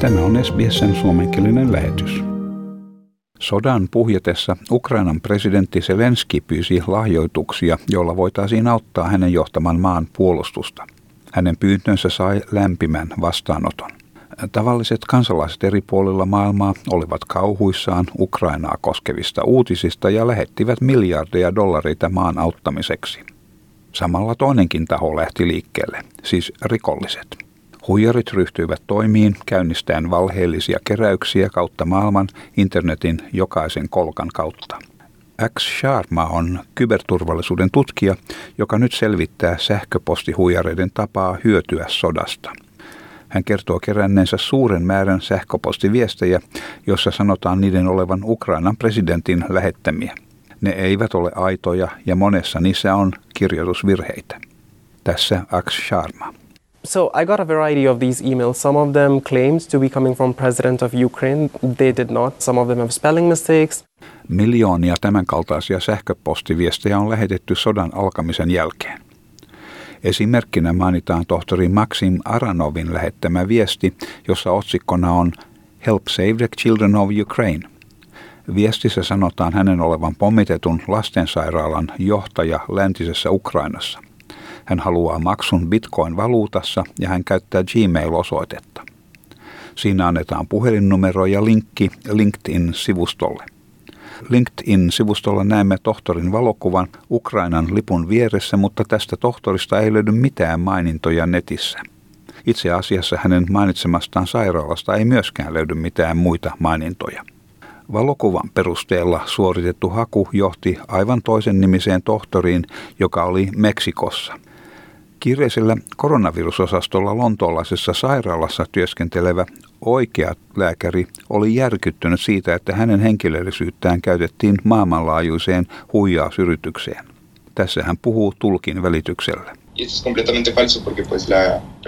Tämä on SBSn suomenkielinen lähetys. Sodan puhjetessa Ukrainan presidentti Zelenski pyysi lahjoituksia, joilla voitaisiin auttaa hänen johtaman maan puolustusta. Hänen pyyntönsä sai lämpimän vastaanoton. Tavalliset kansalaiset eri puolilla maailmaa olivat kauhuissaan Ukrainaa koskevista uutisista ja lähettivät miljardeja dollareita maan auttamiseksi. Samalla toinenkin taho lähti liikkeelle, siis rikolliset. Huijarit ryhtyivät toimiin käynnistäen valheellisia keräyksiä kautta maailman internetin jokaisen kolkan kautta. X Sharma on kyberturvallisuuden tutkija, joka nyt selvittää sähköpostihuijareiden tapaa hyötyä sodasta. Hän kertoo keränneensä suuren määrän sähköpostiviestejä, jossa sanotaan niiden olevan Ukrainan presidentin lähettämiä. Ne eivät ole aitoja ja monessa niissä on kirjoitusvirheitä. Tässä X Sharma. So I got a variety of these emails. Some of them claimed to be coming from president of Ukraine. They did not. Some of them have spelling mistakes. Miljoonia tämänkaltaisia sähköpostiviestejä on lähetetty sodan alkamisen jälkeen. Esimerkkinä mainitaan tohtori Maxim Aranovin lähettämä viesti, jossa otsikkona on Help Save the Children of Ukraine. Viestissä sanotaan hänen olevan pommitetun lastensairaalan johtaja läntisessä Ukrainassa – hän haluaa maksun bitcoin-valuutassa ja hän käyttää Gmail-osoitetta. Siinä annetaan puhelinnumero ja linkki LinkedIn-sivustolle. LinkedIn-sivustolla näemme tohtorin valokuvan Ukrainan lipun vieressä, mutta tästä tohtorista ei löydy mitään mainintoja netissä. Itse asiassa hänen mainitsemastaan sairaalasta ei myöskään löydy mitään muita mainintoja. Valokuvan perusteella suoritettu haku johti aivan toisen nimiseen tohtoriin, joka oli Meksikossa. Kiireisellä koronavirusosastolla lontoolaisessa sairaalassa työskentelevä oikea lääkäri oli järkyttynyt siitä, että hänen henkilöllisyyttään käytettiin maailmanlaajuiseen huijausyritykseen. Tässä hän puhuu tulkin välityksellä.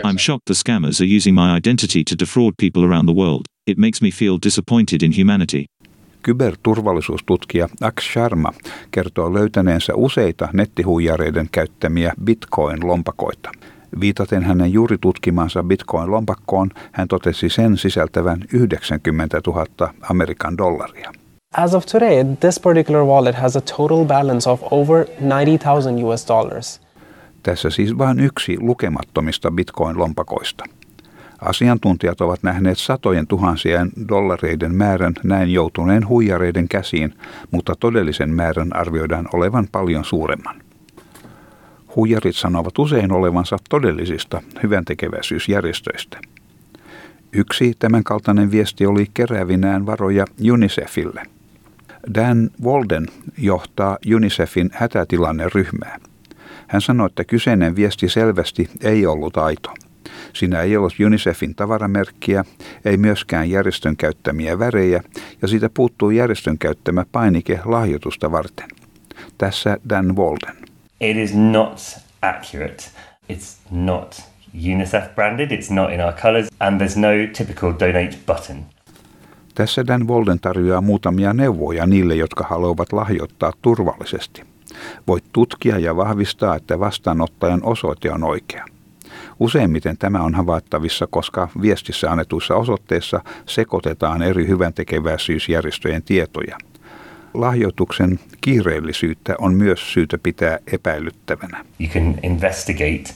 I'm shocked the scammers are using my identity to defraud people around the world. It makes me feel disappointed in humanity. Kyberturvallisuustutkija Ax Sharma kertoo löytäneensä useita nettihuijareiden käyttämiä bitcoin-lompakoita. Viitaten hänen juuri tutkimansa bitcoin-lompakkoon, hän totesi sen sisältävän 90 000 Amerikan dollaria. As of today, this particular wallet has a total balance of over 90,000 US dollars. Tässä siis vain yksi lukemattomista bitcoin-lompakoista. Asiantuntijat ovat nähneet satojen tuhansien dollareiden määrän näin joutuneen huijareiden käsiin, mutta todellisen määrän arvioidaan olevan paljon suuremman. Huijarit sanovat usein olevansa todellisista hyväntekeväisyysjärjestöistä. Yksi tämänkaltainen viesti oli keräävinään varoja UNICEFille. Dan Walden johtaa UNICEFin hätätilanneryhmää. Hän sanoi, että kyseinen viesti selvästi ei ollut aito – Siinä ei ollut UNICEFin tavaramerkkiä, ei myöskään järjestön käyttämiä värejä ja siitä puuttuu järjestön käyttämä painike lahjoitusta varten. Tässä Dan Walden. It is not accurate. It's not UNICEF branded, it's not in our colors and there's no typical donate button. Tässä Dan Walden tarjoaa muutamia neuvoja niille, jotka haluavat lahjoittaa turvallisesti. Voit tutkia ja vahvistaa, että vastaanottajan osoite on oikea. Useimmiten tämä on havaittavissa, koska viestissä annetuissa osoitteissa sekoitetaan eri hyväntekeväisyysjärjestöjen tietoja. Lahjoituksen kiireellisyyttä on myös syytä pitää epäilyttävänä. You can investigate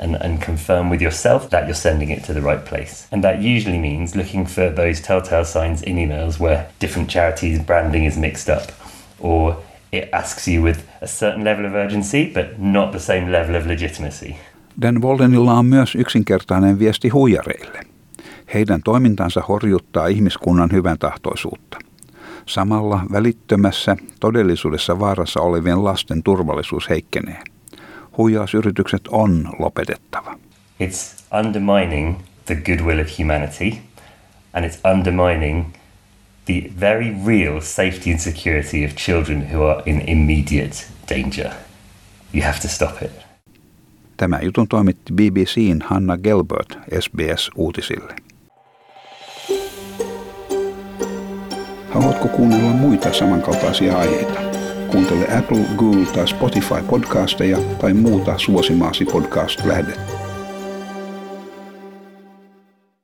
and, and confirm with yourself that you're sending it to the right place. And that usually means looking for those telltale signs in emails where different charities' branding is mixed up or it asks you with a certain level of urgency but not the same level of legitimacy. Dan Waldenilla on myös yksinkertainen viesti huijareille. Heidän toimintansa horjuttaa ihmiskunnan hyvän tahtoisuutta. Samalla välittömässä todellisuudessa vaarassa olevien lasten turvallisuus heikkenee. Huijausyritykset on lopetettava. It's undermining the goodwill of humanity and it's undermining the very real safety and security of children who are in immediate danger. You have to stop it. Tämä jutun toimitti BBCn Hanna Gelbert SBS-uutisille. Haluatko kuunnella muita samankaltaisia aiheita? Kuuntele Apple, Google tai Spotify podcasteja tai muuta suosimaasi podcast-lähdettä.